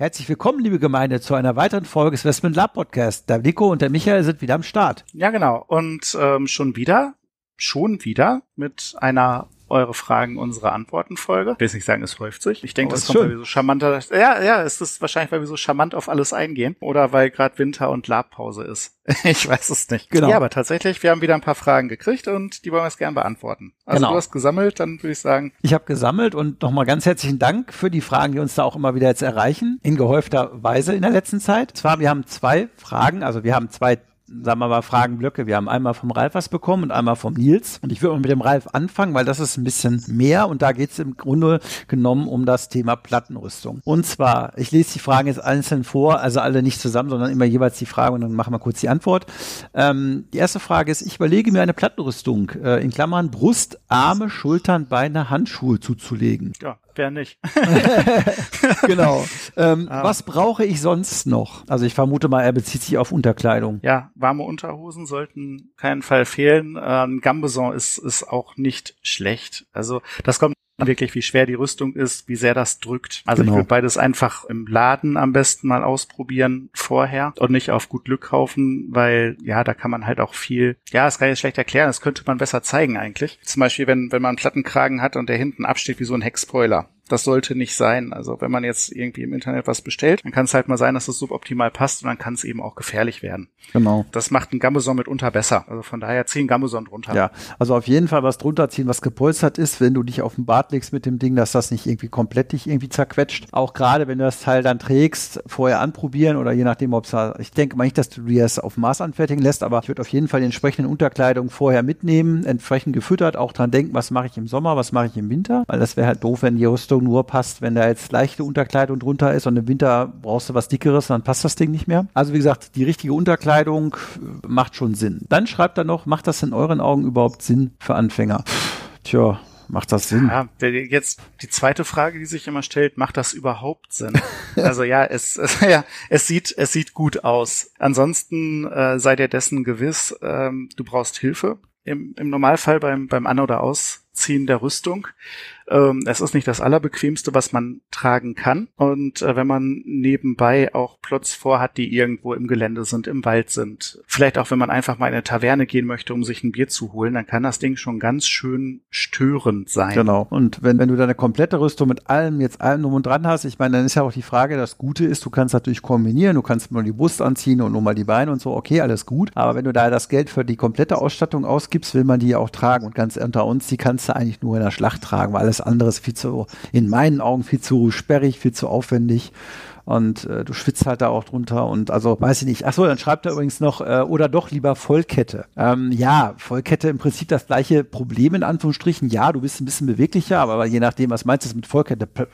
Herzlich willkommen, liebe Gemeinde, zu einer weiteren Folge des Westman Lab Podcast. Der Nico und der Michael sind wieder am Start. Ja, genau. Und ähm, schon wieder, schon wieder mit einer eure Fragen, unsere Antworten-Folge. Ich will nicht sagen, es häuft sich. Ich denke, Oh, das kommt, schön. weil wir so charmanter. Ja, ja, es ist wahrscheinlich, weil wir so charmant auf alles eingehen. Oder weil gerade Winter und Labpause ist. ich weiß es nicht. Genau. Ja, aber tatsächlich, wir haben wieder ein paar Fragen gekriegt und die wollen wir jetzt gern beantworten. Also Genau. du hast gesammelt, dann würde ich sagen, Ich habe gesammelt und nochmal ganz herzlichen Dank für die Fragen, die uns da auch immer wieder jetzt erreichen, in gehäufter Weise in der letzten Zeit. Und zwar, wir haben zwei Fragen, also wir haben zwei sagen wir mal, Fragenblöcke. Wir haben einmal vom Ralf was bekommen und einmal vom Nils. Und ich würde mal mit dem Ralf anfangen, weil das ist ein bisschen mehr und da geht es im Grunde genommen um das Thema Plattenrüstung. Und zwar, ich lese die Fragen jetzt einzeln vor, also alle nicht zusammen, sondern immer jeweils die Frage und dann machen wir kurz die Antwort. Ähm, die erste Frage ist, ich überlege mir eine Plattenrüstung, äh, in Klammern Brust, Arme, Schultern, Beine, Handschuhe zuzulegen. ja, wer nicht. genau. Ähm, Ah. Was brauche ich sonst noch? Also ich vermute mal, er bezieht sich auf Unterkleidung. Ja, warme Unterhosen sollten keinen Fall fehlen. Äh, Ein Gambeson ist, ist auch nicht schlecht. Also das kommt wirklich, wie schwer die Rüstung ist, wie sehr das drückt. Also Genau. ich würde beides einfach im Laden am besten mal ausprobieren vorher und nicht auf gut Glück kaufen, weil ja, da kann man halt auch viel, ja, das kann ich jetzt schlecht erklären, das könnte man besser zeigen eigentlich. Zum Beispiel, wenn, wenn man einen Plattenkragen hat und der hinten absteht wie so ein Heckspoiler. Das sollte nicht sein. Also wenn man jetzt irgendwie im Internet was bestellt, dann kann es halt mal sein, dass es suboptimal passt und dann kann es eben auch gefährlich werden. Genau. Das macht ein Gambeson mitunter besser. Also von daher zieh einen Gambeson drunter. Ja, also auf jeden Fall was drunter ziehen, was gepolstert ist, wenn du dich auf den Bart legst mit dem Ding, dass das nicht irgendwie komplett dich irgendwie zerquetscht. Auch gerade, wenn du das Teil dann trägst, vorher anprobieren oder je nachdem, ob es ich denke mal nicht, dass du dir das auf Maß anfertigen lässt, aber ich würde auf jeden Fall die entsprechenden Unterkleidung vorher mitnehmen, entsprechend gefüttert, auch dran denken, was mache ich im Sommer, was mache ich im Winter, weil das wäre halt doof, wenn die Rüstung nur passt, wenn da jetzt leichte Unterkleidung drunter ist und im Winter brauchst du was dickeres, dann passt das Ding nicht mehr. Also wie gesagt, die richtige Unterkleidung äh, macht schon Sinn. Dann schreibt er noch, macht das in euren Augen überhaupt Sinn für Anfänger? Tja, macht das Sinn? Ja, jetzt die zweite Frage, die sich immer stellt, macht das überhaupt Sinn? Also ja, es, es, ja, es sieht, es sieht gut aus. Ansonsten äh, sei dir dessen gewiss, ähm, du brauchst Hilfe. Im, Im Normalfall beim, beim An- oder Ausziehen der Rüstung. Ähm, es ist nicht das allerbequemste, was man tragen kann. Und äh, wenn man nebenbei auch Plots vorhat, die irgendwo im Gelände sind, im Wald sind, vielleicht auch wenn man einfach mal in eine Taverne gehen möchte, um sich ein Bier zu holen, dann kann das Ding schon ganz schön störend sein. Genau. Und wenn, wenn du deine komplette Rüstung mit allem, jetzt allem drum und dran hast, ich meine, dann ist ja auch die Frage, das Gute ist, du kannst natürlich kombinieren, du kannst mal die Brust anziehen und nur mal die Beine und so, okay, alles gut. Aber wenn du da das Geld für die komplette Ausstattung ausgibst, will man die ja auch tragen. Und ganz unter uns, die kannst du eigentlich nur in der Schlacht tragen, weil alles andere ist viel zu, in meinen Augen viel zu sperrig, viel zu aufwendig. Und äh, du schwitzt halt da auch drunter und also weiß ich nicht. Ach so, dann schreibt er übrigens noch äh, oder doch lieber Vollkette. Ähm, ja, Vollkette im Prinzip das gleiche Problem in Anführungsstrichen. Ja, du bist ein bisschen beweglicher, aber je nachdem, was meinst du mit Vollkette? P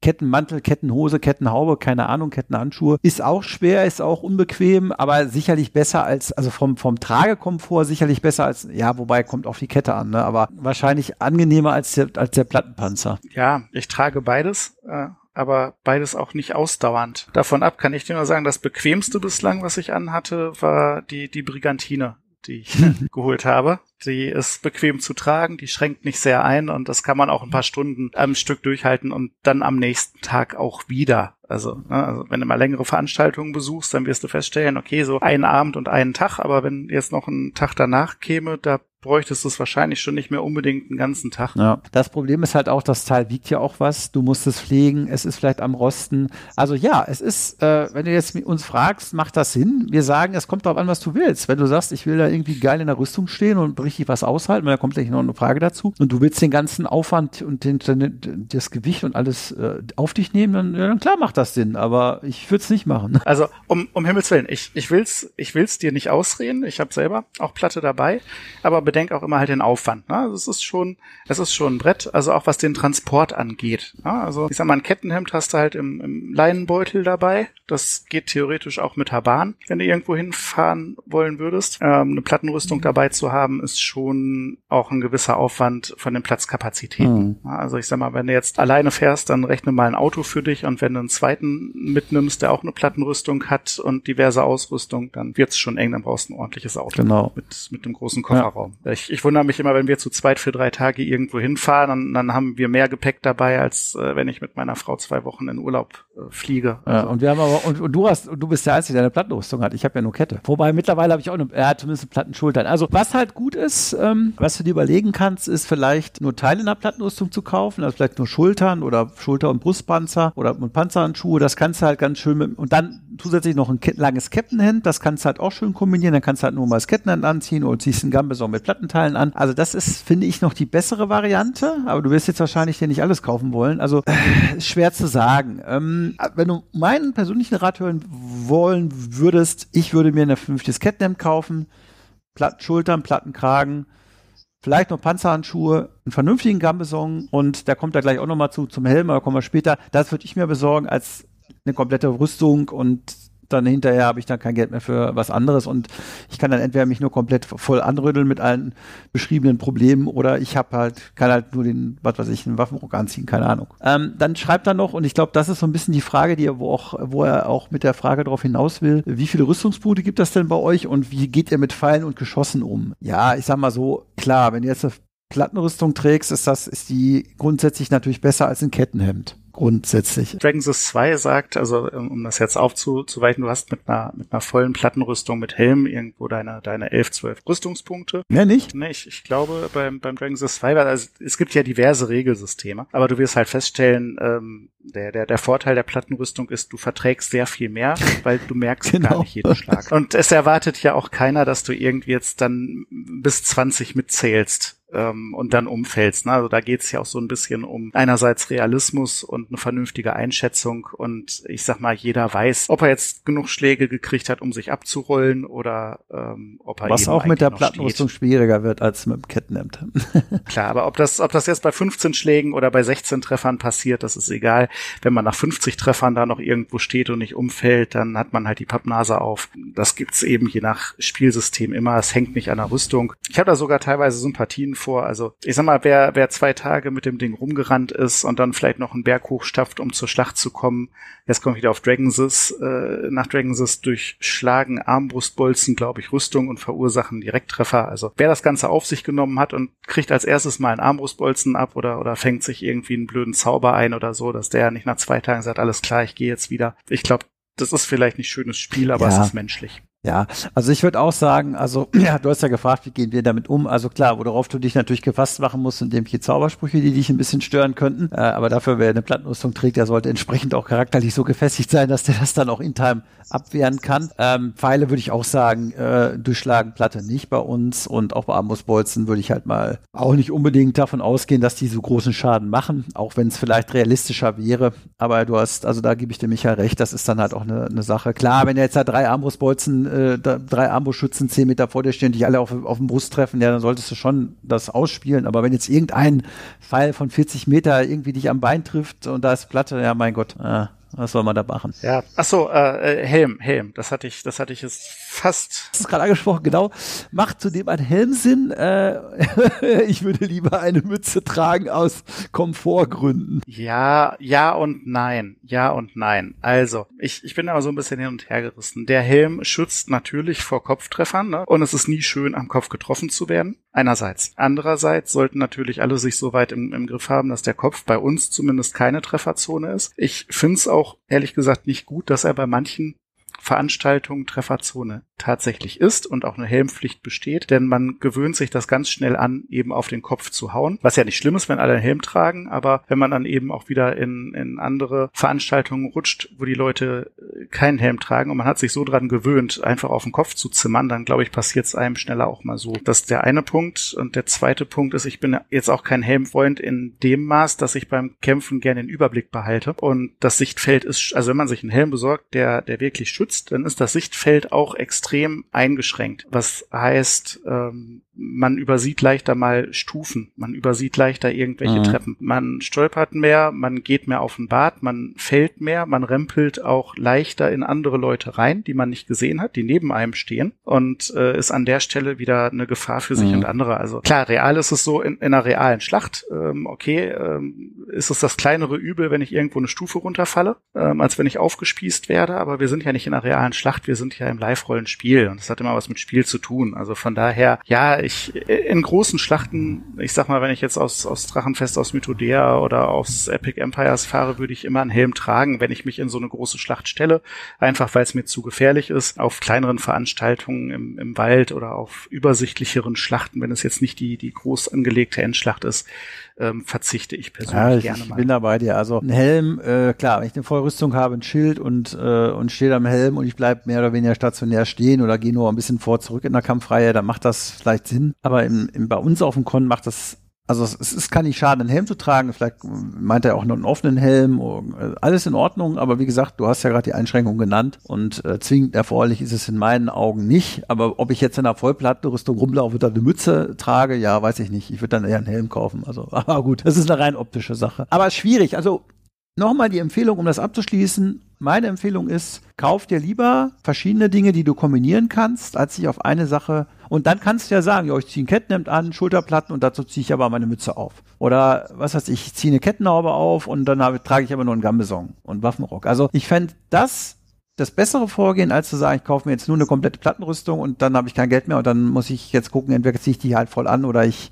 Kettenmantel, Kettenhose, Kettenhaube, keine Ahnung, Kettenhandschuhe ist auch schwer, ist auch unbequem, aber sicherlich besser als also vom vom Tragekomfort sicherlich besser als ja, wobei kommt auf die Kette an, ne? aber wahrscheinlich angenehmer als der als der Plattenpanzer. Ja, ich trage beides, äh, aber beides auch nicht ausdauernd. Davon ab kann ich dir nur sagen, das bequemste bislang, was ich anhatte, war die, die Brigantine, die ich geholt habe. Die ist bequem zu tragen, die schränkt nicht sehr ein und das kann man auch ein paar Stunden am Stück durchhalten und dann am nächsten Tag auch wieder. Also, ne, also wenn du mal längere Veranstaltungen besuchst, dann wirst du feststellen, okay, so einen Abend und einen Tag, aber wenn jetzt noch ein Tag danach käme, da bräuchtest du es wahrscheinlich schon nicht mehr unbedingt einen ganzen Tag. Ja. Das Problem ist halt auch, das Teil wiegt ja auch was. Du musst es pflegen. Es ist vielleicht am Rosten. Also ja, es ist, äh, wenn du jetzt mit uns fragst, macht das Sinn? Wir sagen, es kommt darauf an, was du willst. Wenn du sagst, ich will da irgendwie geil in der Rüstung stehen und richtig was aushalten, weil da kommt gleich noch eine Frage dazu, und du willst den ganzen Aufwand und den, den, das Gewicht und alles äh, auf dich nehmen, dann, ja, dann klar macht das Sinn. Aber ich würde es nicht machen. Also um, um Himmels Willen, ich, ich will's, ich will's dir nicht ausreden. Ich habe selber auch Platte dabei, aber bedenk auch immer halt den Aufwand. Ne? Also es ist schon, es ist schon ein Brett, also auch was den Transport angeht. Ne? Also ich sag mal, ein Kettenhemd hast du halt im, im Leinenbeutel dabei. Das geht theoretisch auch mit der Bahn, wenn du irgendwo hinfahren wollen würdest. Ähm, eine Plattenrüstung mhm. dabei zu haben, ist schon auch ein gewisser Aufwand von den Platzkapazitäten. Mhm. Also ich sag mal, wenn du jetzt alleine fährst, dann rechne mal ein Auto für dich und wenn du einen zweiten mitnimmst, der auch eine Plattenrüstung hat und diverse Ausrüstung, dann wird's schon eng, dann brauchst du ein ordentliches Auto genau. mit, mit einem großen Kofferraum. Ich, ich wundere mich immer, wenn wir zu zweit für drei Tage irgendwo hinfahren, dann, dann haben wir mehr Gepäck dabei, als äh, wenn ich mit meiner Frau zwei Wochen in Urlaub äh, fliege. Ja, also. und wir haben aber, und, und du hast, du bist der Einzige, der eine Plattenrüstung hat. Ich habe ja nur Kette. Wobei mittlerweile habe ich auch eine, ja, zumindest eine Plattenschultern. Also was halt gut ist, ähm, was du dir überlegen kannst, ist vielleicht nur Teile in der Plattenrüstung zu kaufen, also vielleicht nur Schultern oder Schulter- und Brustpanzer oder Panzerhandschuhe. Das kannst du halt ganz schön mit, und dann zusätzlich noch ein langes Kettenhemd, das kannst du halt auch schön kombinieren. Dann kannst du halt nur mal das Kettenhemd anziehen oder ziehst einen Gambeson mit Plattenteilen an. Also das ist, finde ich, noch die bessere Variante. Aber du wirst jetzt wahrscheinlich dir nicht alles kaufen wollen. Also äh, schwer zu sagen. Ähm, wenn du meinen persönlichen Rat hören wollen würdest, ich würde mir ein vernünftiges Kettenhemd kaufen, Platten Schultern, Plattenkragen, vielleicht noch Panzerhandschuhe, einen vernünftigen Gambeson und da kommt er gleich auch nochmal zu zum Helm, aber kommen wir später. Das würde ich mir besorgen als eine komplette Rüstung und dann hinterher habe ich dann kein Geld mehr für was anderes und ich kann dann entweder mich nur komplett voll anrütteln mit allen beschriebenen Problemen oder ich habe halt, kann halt nur den, was weiß ich, einen Waffenrock anziehen, keine Ahnung. Ähm, dann schreibt er noch, und ich glaube, das ist so ein bisschen die Frage, die er, wo, auch, wo er auch mit der Frage darauf hinaus will, wie viele Rüstungspunkte gibt das denn bei euch und wie geht ihr mit Pfeilen und Geschossen um? Ja, ich sag mal so, klar, wenn du jetzt eine Plattenrüstung trägst, ist das, ist die grundsätzlich natürlich besser als ein Kettenhemd grundsätzlich. Dragon's 2 sagt, also um das jetzt aufzuweichen, du hast mit einer, mit einer vollen Plattenrüstung mit Helm irgendwo deine, deine 11, 12 Rüstungspunkte. Ja, nicht? Nee, ich, ich glaube beim, beim Dragon's 2, also es gibt ja diverse Regelsysteme, aber du wirst halt feststellen, ähm, der, der, der Vorteil der Plattenrüstung ist, du verträgst sehr viel mehr, weil du merkst genau. gar nicht jeden Schlag. Und es erwartet ja auch keiner, dass du irgendwie jetzt dann bis 20 mitzählst ähm, und dann umfällst. Ne? Also da geht es ja auch so ein bisschen um einerseits Realismus und eine vernünftige Einschätzung und ich sag mal, jeder weiß, ob er jetzt genug Schläge gekriegt hat, um sich abzurollen oder ähm, ob er Was auch mit der Plattenrüstung schwieriger wird als mit dem Kettenhemd. Klar, aber ob das, ob das jetzt bei 15 Schlägen oder bei 16 Treffern passiert, das ist egal. Wenn man nach 50 Treffern da noch irgendwo steht und nicht umfällt, dann hat man halt die Pappnase auf. Das gibt's eben je nach Spielsystem immer. Es hängt nicht an der Rüstung. Ich habe da sogar teilweise Sympathien vor. Also ich sag mal, wer, wer zwei Tage mit dem Ding rumgerannt ist und dann vielleicht noch einen Berg hochstafft, um zur Schlacht zu kommen, jetzt kommt wieder auf Dragonsis, äh, nach Dragonsis durchschlagen Armbrustbolzen, glaube ich, Rüstung und verursachen Direkttreffer. Also wer das Ganze auf sich genommen hat und kriegt als erstes mal einen Armbrustbolzen ab oder, oder fängt sich irgendwie einen blöden Zauber ein oder so, dass der nicht nach zwei Tagen sagt, alles klar, ich gehe jetzt wieder. Ich glaube, das ist vielleicht nicht schönes Spiel, aber ja. es ist menschlich. Ja, also ich würde auch sagen, also ja, du hast ja gefragt, wie gehen wir damit um? Also klar, worauf du dich natürlich gefasst machen musst, sind nämlich Zaubersprüche, die dich ein bisschen stören könnten. Äh, aber dafür, wer eine Plattenrüstung trägt, der sollte entsprechend auch charakterlich so gefestigt sein, dass der das dann auch in Time abwehren kann. Ähm, Pfeile würde ich auch sagen, äh, durchschlagen Platte nicht bei uns und auch bei Amos-Bolzen würde ich halt mal auch nicht unbedingt davon ausgehen, dass die so großen Schaden machen, auch wenn es vielleicht realistischer wäre. Aber du hast, also da gebe ich dir Michael recht, das ist dann halt auch eine, eine Sache. Klar, wenn jetzt da drei Armbrustbolzen äh, drei Armbrustschützen zehn Meter vor dir stehen, dich alle auf, auf den Brust treffen, ja, dann solltest du schon das ausspielen. Aber wenn jetzt irgendein Pfeil von 40 Meter irgendwie dich am Bein trifft und da ist Platte, ja, mein Gott, äh, was soll man da machen? Ja, ach so, äh, äh, Helm, Helm. Das hatte ich, das hatte ich jetzt fast. Das ist gerade angesprochen, genau. Macht zudem ein Helm Sinn? Äh, ich würde lieber eine Mütze tragen aus Komfortgründen. Ja, ja und nein, ja und nein. Also, ich, ich bin aber so ein bisschen hin und her gerissen. Der Helm schützt natürlich vor Kopftreffern, ne? Und es ist nie schön, am Kopf getroffen zu werden. Einerseits. Andererseits sollten natürlich alle sich so weit im, im Griff haben, dass der Kopf bei uns zumindest keine Trefferzone ist. Ich finde es auch ehrlich gesagt nicht gut, dass er bei manchen Veranstaltungen Trefferzone tatsächlich ist und auch eine Helmpflicht besteht, denn man gewöhnt sich das ganz schnell an, eben auf den Kopf zu hauen, was ja nicht schlimm ist, wenn alle einen Helm tragen, aber wenn man dann eben auch wieder in, in andere Veranstaltungen rutscht, wo die Leute äh, keinen Helm tragen und man hat sich so dran gewöhnt, einfach auf den Kopf zu zimmern, dann glaube ich, passiert es einem schneller auch mal so. Das ist der eine Punkt und der zweite Punkt ist, ich bin jetzt auch kein Helmfreund in dem Maß, dass ich beim Kämpfen gerne den Überblick behalte und das Sichtfeld ist, also wenn man sich einen Helm besorgt, der, der wirklich schützt, geschützt, dann ist das Sichtfeld auch extrem eingeschränkt. Was heißt, ähm, man übersieht leichter mal Stufen, man übersieht leichter irgendwelche mhm. Treppen, man stolpert mehr, man geht mehr auf den Bad, man fällt mehr, man rempelt auch leichter in andere Leute rein, die man nicht gesehen hat, die neben einem stehen und äh, ist an der Stelle wieder eine Gefahr für sich mhm. und andere. Also klar, real ist es so in, in einer realen Schlacht, ähm, okay, ähm, ist es das kleinere Übel, wenn ich irgendwo eine Stufe runterfalle, ähm, als wenn ich aufgespießt werde, aber wir sind ja nicht in einer realen Schlacht, wir sind ja im Live-Rollenspiel und das hat immer was mit Spiel zu tun. Also von daher, ja, ich in großen Schlachten, ich sag mal, wenn ich jetzt aus, aus Drachenfest aus Mythodea oder aus Epic Empires fahre, würde ich immer einen Helm tragen, wenn ich mich in so eine große Schlacht stelle, einfach weil es mir zu gefährlich ist. Auf kleineren Veranstaltungen im, im Wald oder auf übersichtlicheren Schlachten, wenn es jetzt nicht die, die groß angelegte Endschlacht ist, ähm, verzichte ich persönlich ja, ich gerne mal. Ich bin da bei dir. Also ein Helm, äh, klar, wenn ich eine Vollrüstung habe, ein Schild und, äh, und stehe am Helm und ich bleibe mehr oder weniger stationär stehen oder gehe nur ein bisschen vor zurück in der Kampfreihe, dann macht das vielleicht Sinn. Aber im, im, bei uns auf dem Con macht das also es, es kann nicht schaden, einen Helm zu tragen. Vielleicht meint er auch noch einen offenen Helm. Äh, alles in Ordnung, aber wie gesagt, du hast ja gerade die Einschränkung genannt und äh, zwingend erforderlich ist es in meinen Augen nicht. Aber ob ich jetzt in einer Vollplattenrüstung rumlaufe und eine Mütze trage, ja, weiß ich nicht. Ich würde dann eher einen Helm kaufen. Also, aber gut, das ist eine rein optische Sache. Aber schwierig. Also Nochmal die Empfehlung, um das abzuschließen. Meine Empfehlung ist, kauf dir lieber verschiedene Dinge, die du kombinieren kannst, als sich auf eine Sache. Und dann kannst du ja sagen, ja, ich ziehe ein Kettenhemd an, Schulterplatten und dazu ziehe ich aber meine Mütze auf. Oder was heißt ich, ziehe eine Kettenhaube auf und dann habe, trage ich aber nur einen Gambeson und Waffenrock. Also ich fände das das bessere Vorgehen, als zu sagen, ich kaufe mir jetzt nur eine komplette Plattenrüstung und dann habe ich kein Geld mehr und dann muss ich jetzt gucken, entweder ziehe ich die halt voll an oder ich,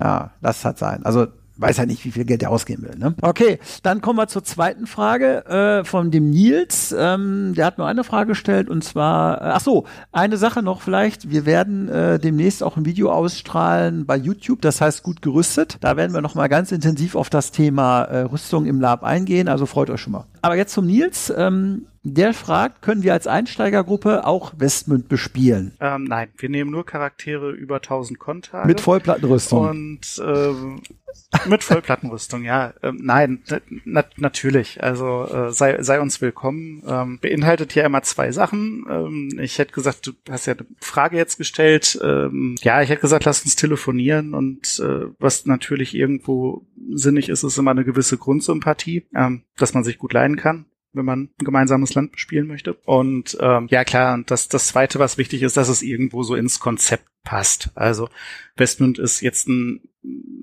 ja, lass halt sein. Also weiß ja nicht, wie viel Geld er ausgeben will. Ne? Okay, dann kommen wir zur zweiten Frage äh, von dem Nils. Ähm, der hat nur eine Frage gestellt und zwar, äh, ach so, eine Sache noch vielleicht. Wir werden äh, demnächst auch ein Video ausstrahlen bei YouTube, das heißt gut gerüstet. Da werden wir noch mal ganz intensiv auf das Thema äh, Rüstung im Lab eingehen. Also freut euch schon mal. Aber jetzt zum Nils. Ähm, der fragt, können wir als Einsteigergruppe auch Westmünd bespielen? Ähm, nein, wir nehmen nur Charaktere über 1000 Kontage. Mit Vollplattenrüstung. Und ähm, mit Vollplattenrüstung, ja. Ähm, nein, na natürlich. Also äh, sei, sei uns willkommen. Ähm, beinhaltet ja immer zwei Sachen. Ähm, ich hätte gesagt, du hast ja eine Frage jetzt gestellt. Ähm, ja, ich hätte gesagt, lass uns telefonieren und äh, was natürlich irgendwo sinnig ist, ist immer eine gewisse Grundsympathie, ähm, dass man sich gut leiden kann wenn man ein gemeinsames Land bespielen möchte. Und ähm, ja klar, und das, das Zweite, was wichtig ist, dass es irgendwo so ins Konzept passt. Also Westmund ist jetzt ein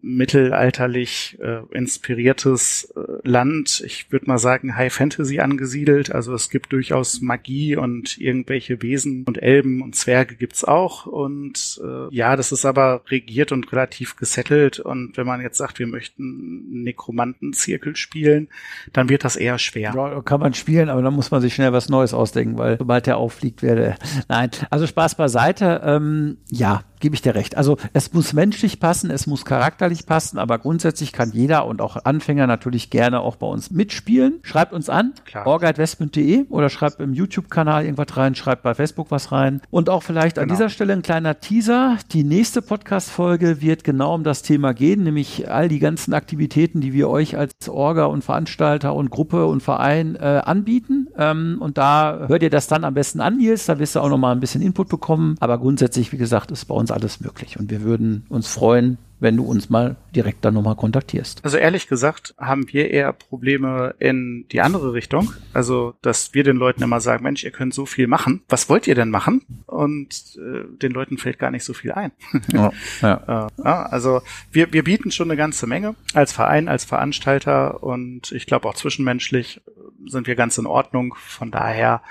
mittelalterlich äh, inspiriertes äh, Land. Ich würde mal sagen High Fantasy angesiedelt. Also es gibt durchaus Magie und irgendwelche Wesen und Elben und Zwerge gibt's auch. Und äh, ja, das ist aber regiert und relativ gesettelt. Und wenn man jetzt sagt, wir möchten Nekromantenzirkel spielen, dann wird das eher schwer. Ja, kann man spielen, aber dann muss man sich schnell was Neues ausdenken, weil sobald der auffliegt, werde. Nein, also Spaß beiseite. Ähm, ja, Yeah. Gebe ich dir recht. Also es muss menschlich passen, es muss charakterlich passen, aber grundsätzlich kann jeder und auch Anfänger natürlich gerne auch bei uns mitspielen. Schreibt uns an, orga.westmund.de oder schreibt im YouTube-Kanal irgendwas rein, schreibt bei Facebook was rein. Und auch vielleicht genau. an dieser Stelle ein kleiner Teaser. Die nächste Podcast-Folge wird genau um das Thema gehen, nämlich all die ganzen Aktivitäten, die wir euch als Orga und Veranstalter und Gruppe und Verein äh, anbieten. Ähm, und da hört ihr das dann am besten an, Nils. Da wirst du auch nochmal ein bisschen Input bekommen. Aber grundsätzlich, wie gesagt, ist bei uns alles möglich. Und wir würden uns freuen, wenn du uns mal direkt dann nochmal kontaktierst. Also ehrlich gesagt haben wir eher Probleme in die andere Richtung. Also, dass wir den Leuten immer sagen, Mensch, ihr könnt so viel machen. Was wollt ihr denn machen? Und äh, den Leuten fällt gar nicht so viel ein. Ja, ja. äh, ja, also wir, wir bieten schon eine ganze Menge als Verein, als Veranstalter und ich glaube auch zwischenmenschlich sind wir ganz in Ordnung. Von daher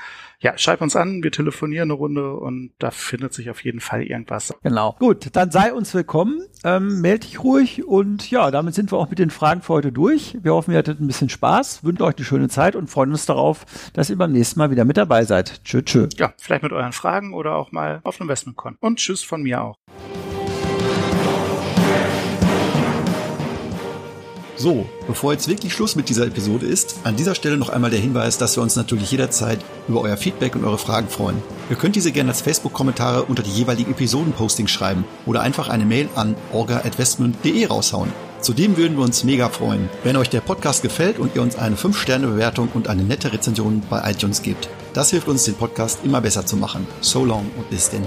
ja, schreib uns an, wir telefonieren eine Runde und da findet sich auf jeden Fall irgendwas. Genau. Gut, dann sei uns willkommen, ähm, melde dich ruhig und ja, damit sind wir auch mit den Fragen für heute durch. Wir hoffen, ihr hattet ein bisschen Spaß, wünschen euch eine schöne Zeit und freuen uns darauf, dass ihr beim nächsten Mal wieder mit dabei seid. Tschö, tschö. Ja, vielleicht mit euren Fragen oder auch mal auf einem Investmentcon. Und tschüss von mir auch. So, bevor jetzt wirklich Schluss mit dieser Episode ist, an dieser Stelle noch einmal der Hinweis, dass wir uns natürlich jederzeit über euer Feedback und eure Fragen freuen. Ihr könnt diese gerne als Facebook-Kommentare unter die jeweiligen Episoden-Postings schreiben oder einfach eine Mail an orga.westmund.de raushauen. Zudem würden wir uns mega freuen, wenn euch der Podcast gefällt und ihr uns eine 5-Sterne-Bewertung und eine nette Rezension bei iTunes gebt. Das hilft uns, den Podcast immer besser zu machen. So long und bis denn.